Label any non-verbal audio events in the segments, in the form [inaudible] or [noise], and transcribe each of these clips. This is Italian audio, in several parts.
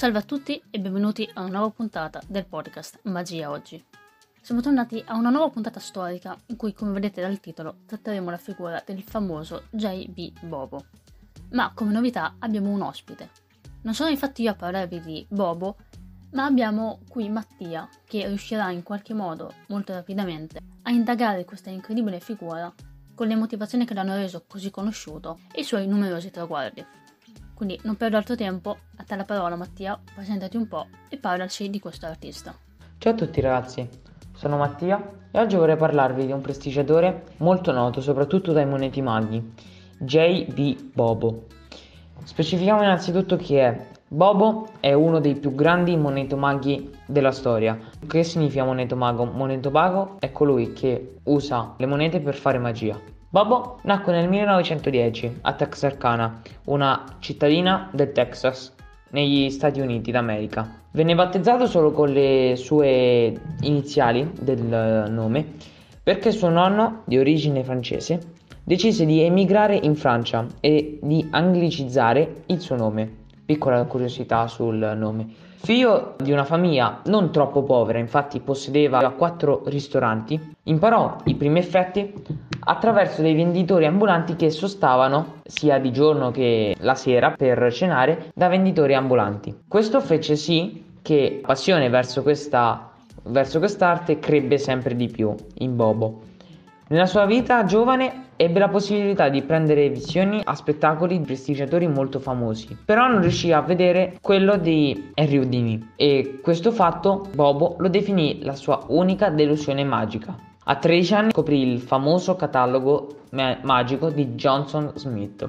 Salve a tutti e benvenuti a una nuova puntata del podcast Magia Oggi. Siamo tornati a una nuova puntata storica in cui, come vedete dal titolo, tratteremo la figura del famoso J.B. Bobo. Ma come novità abbiamo un ospite. Non sono infatti io a parlarvi di Bobo, ma abbiamo qui Mattia che riuscirà in qualche modo, molto rapidamente, a indagare questa incredibile figura con le motivazioni che l'hanno reso così conosciuto e i suoi numerosi traguardi. Quindi non perdo altro tempo, a te la parola Mattia, presentati un po' e parlaci di questo artista. Ciao a tutti ragazzi, sono Mattia e oggi vorrei parlarvi di un prestigiatore molto noto soprattutto dai moneti maghi, J.B. Bobo. Specifichiamo innanzitutto chi è. Bobo è uno dei più grandi monetomaghi della storia. Che significa monetomago? Monetomago è colui che usa le monete per fare magia. Bobo nacque nel 1910 a Texarkana, una cittadina del Texas, negli Stati Uniti d'America. Venne battezzato solo con le sue iniziali del nome perché suo nonno, di origine francese, decise di emigrare in Francia e di anglicizzare il suo nome. Piccola curiosità sul nome. Figlio di una famiglia non troppo povera, infatti possedeva quattro ristoranti, imparò i primi effetti attraverso dei venditori ambulanti che sostavano sia di giorno che la sera per cenare da venditori ambulanti. Questo fece sì che passione verso questa verso quest'arte crebbe sempre di più in Bobo. Nella sua vita giovane ebbe la possibilità di prendere visioni a spettacoli di prestigiatori molto famosi, però non riuscì a vedere quello di Henry Houdini e questo fatto Bobo lo definì la sua unica delusione magica. A 13 anni scoprì il famoso catalogo ma- magico di Johnson Smith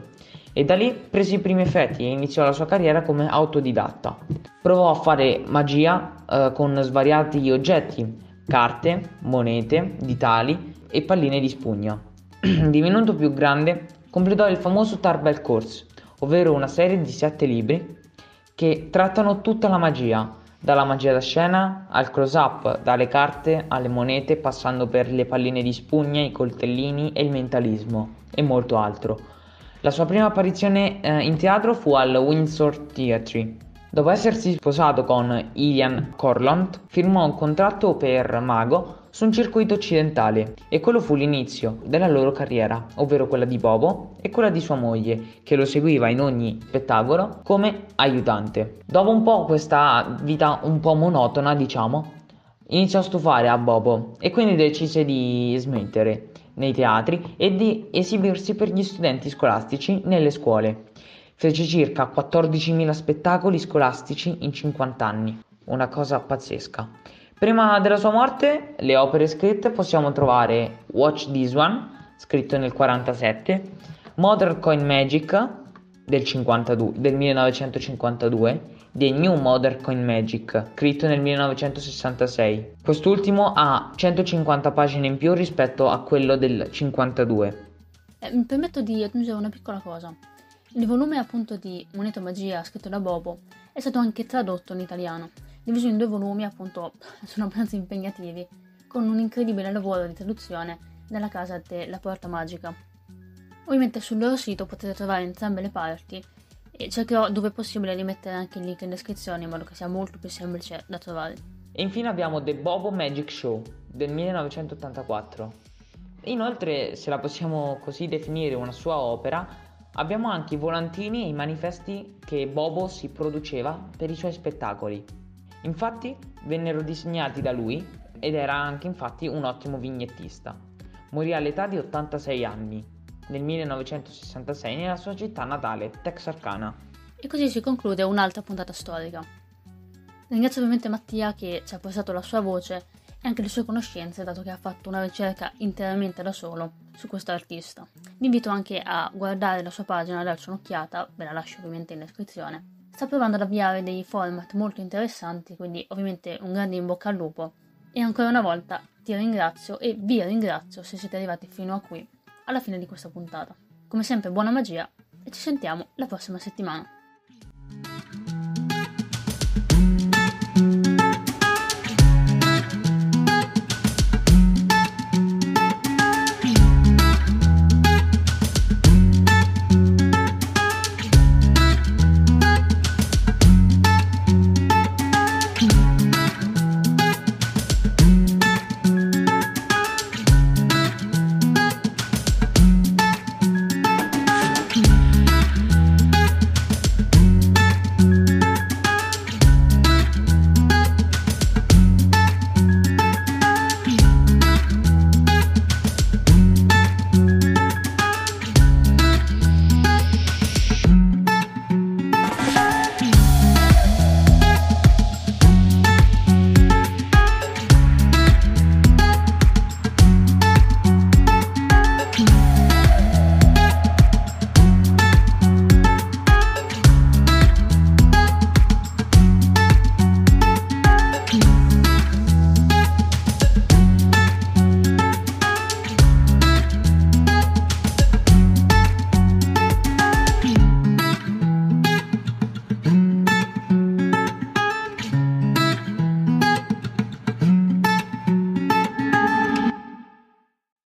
e da lì prese i primi effetti e iniziò la sua carriera come autodidatta. Provò a fare magia eh, con svariati oggetti, carte, monete, ditali e palline di spugna. [clears throat] Divenuto più grande, completò il famoso Tarbell Course, ovvero una serie di sette libri che trattano tutta la magia, dalla magia da scena al close-up, dalle carte alle monete, passando per le palline di spugna, i coltellini e il mentalismo e molto altro. La sua prima apparizione eh, in teatro fu al Windsor Theatre. Dopo essersi sposato con Ilian Corlant, firmò un contratto per mago su un circuito occidentale e quello fu l'inizio della loro carriera, ovvero quella di Bobo e quella di sua moglie, che lo seguiva in ogni spettacolo come aiutante. Dopo un po' questa vita un po' monotona, diciamo, iniziò a stufare a Bobo e quindi decise di smettere nei teatri e di esibirsi per gli studenti scolastici nelle scuole. Fece circa 14.000 spettacoli scolastici in 50 anni, una cosa pazzesca. Prima della sua morte, le opere scritte possiamo trovare Watch This One, scritto nel 47, Modern Coin Magic del, 52, del 1952, The New Modern Coin Magic, scritto nel 1966. Quest'ultimo ha 150 pagine in più rispetto a quello del 52. Eh, mi permetto di aggiungere una piccola cosa. Il volume appunto di Moneta Magia scritto da Bobo è stato anche tradotto in italiano diviso in due volumi, appunto [laughs] sono abbastanza impegnativi, con un incredibile lavoro di traduzione della casa della Porta Magica. Ovviamente sul loro sito potete trovare entrambe le parti e cercherò dove possibile di mettere anche il link in descrizione in modo che sia molto più semplice da trovare. E infine abbiamo The Bobo Magic Show del 1984. Inoltre, se la possiamo così definire una sua opera, abbiamo anche i volantini e i manifesti che Bobo si produceva per i suoi spettacoli. Infatti vennero disegnati da lui ed era anche infatti un ottimo vignettista. Morì all'età di 86 anni nel 1966 nella sua città natale, Texarkana. E così si conclude un'altra puntata storica. Ringrazio ovviamente Mattia che ci ha prestato la sua voce anche le sue conoscenze, dato che ha fatto una ricerca interamente da solo su questo artista. Vi invito anche a guardare la sua pagina, darci un'occhiata, ve la lascio ovviamente in descrizione sta provando ad avviare dei format molto interessanti, quindi ovviamente un grande in bocca al lupo. E ancora una volta ti ringrazio e vi ringrazio se siete arrivati fino a qui, alla fine di questa puntata. Come sempre buona magia e ci sentiamo la prossima settimana.